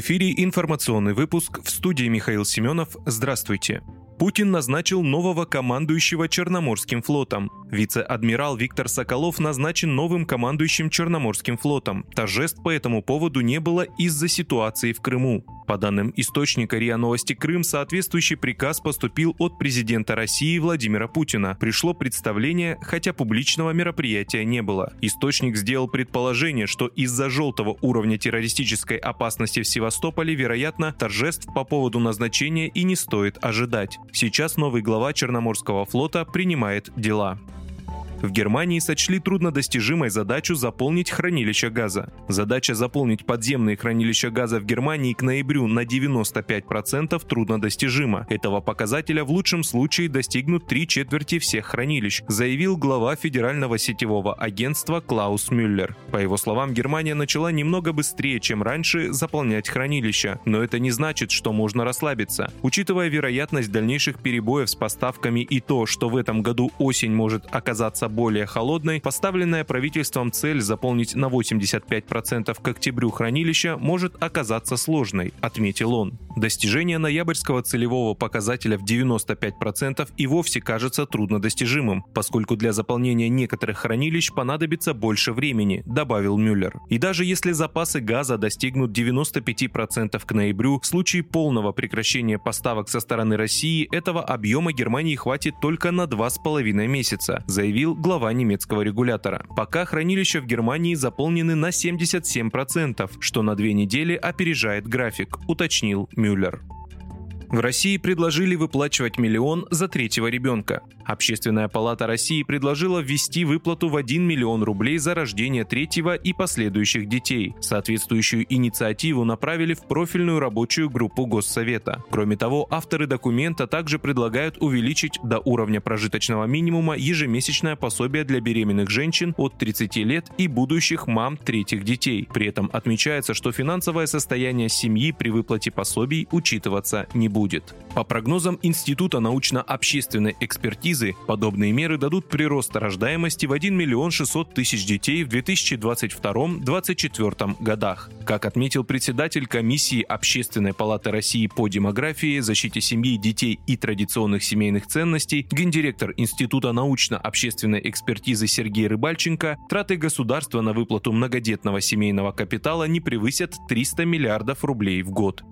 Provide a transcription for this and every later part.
В эфире информационный выпуск в студии Михаил Семенов. Здравствуйте. Путин назначил нового командующего Черноморским флотом. Вице-адмирал Виктор Соколов назначен новым командующим Черноморским флотом. Торжеств по этому поводу не было из-за ситуации в Крыму. По данным источника РИА Новости Крым, соответствующий приказ поступил от президента России Владимира Путина. Пришло представление, хотя публичного мероприятия не было. Источник сделал предположение, что из-за желтого уровня террористической опасности в Севастополе, вероятно, торжеств по поводу назначения и не стоит ожидать. Сейчас новый глава Черноморского флота принимает дела. В Германии сочли труднодостижимой задачу заполнить хранилища газа. Задача заполнить подземные хранилища газа в Германии к ноябрю на 95% труднодостижима. Этого показателя в лучшем случае достигнут три четверти всех хранилищ, заявил глава Федерального сетевого агентства Клаус Мюллер. По его словам, Германия начала немного быстрее, чем раньше, заполнять хранилища. Но это не значит, что можно расслабиться. Учитывая вероятность дальнейших перебоев с поставками и то, что в этом году осень может оказаться более холодной, поставленная правительством цель заполнить на 85% к октябрю хранилища может оказаться сложной, отметил он. Достижение ноябрьского целевого показателя в 95% и вовсе кажется труднодостижимым, поскольку для заполнения некоторых хранилищ понадобится больше времени, добавил Мюллер. И даже если запасы газа достигнут 95% к ноябрю, в случае полного прекращения поставок со стороны России этого объема Германии хватит только на 2,5 месяца, заявил глава немецкого регулятора. Пока хранилища в Германии заполнены на 77%, что на две недели опережает график, уточнил Мюллер. В России предложили выплачивать миллион за третьего ребенка. Общественная палата России предложила ввести выплату в 1 миллион рублей за рождение третьего и последующих детей. Соответствующую инициативу направили в профильную рабочую группу Госсовета. Кроме того, авторы документа также предлагают увеличить до уровня прожиточного минимума ежемесячное пособие для беременных женщин от 30 лет и будущих мам третьих детей. При этом отмечается, что финансовое состояние семьи при выплате пособий учитываться не будет. По прогнозам Института научно-общественной экспертизы, подобные меры дадут прирост рождаемости в 1 миллион 600 тысяч детей в 2022-2024 годах. Как отметил председатель комиссии Общественной палаты России по демографии, защите семьи, детей и традиционных семейных ценностей, гендиректор Института научно-общественной экспертизы Сергей Рыбальченко, траты государства на выплату многодетного семейного капитала не превысят 300 миллиардов рублей в год.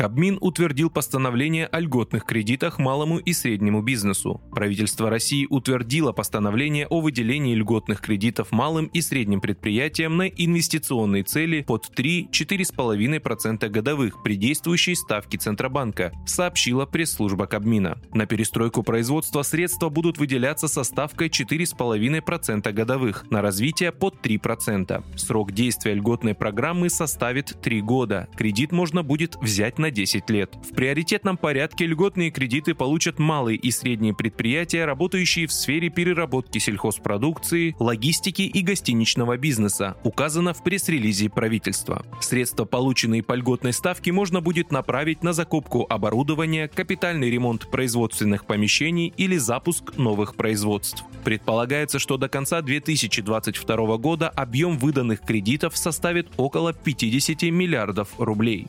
Кабмин утвердил постановление о льготных кредитах малому и среднему бизнесу. Правительство России утвердило постановление о выделении льготных кредитов малым и средним предприятиям на инвестиционные цели под 3-4,5% годовых при действующей ставке Центробанка, сообщила пресс-служба Кабмина. На перестройку производства средства будут выделяться со ставкой 4,5% годовых, на развитие под 3%. Срок действия льготной программы составит 3 года. Кредит можно будет взять на 10 лет. В приоритетном порядке льготные кредиты получат малые и средние предприятия, работающие в сфере переработки сельхозпродукции, логистики и гостиничного бизнеса, указано в пресс-релизе правительства. Средства, полученные по льготной ставке, можно будет направить на закупку оборудования, капитальный ремонт производственных помещений или запуск новых производств. Предполагается, что до конца 2022 года объем выданных кредитов составит около 50 миллиардов рублей.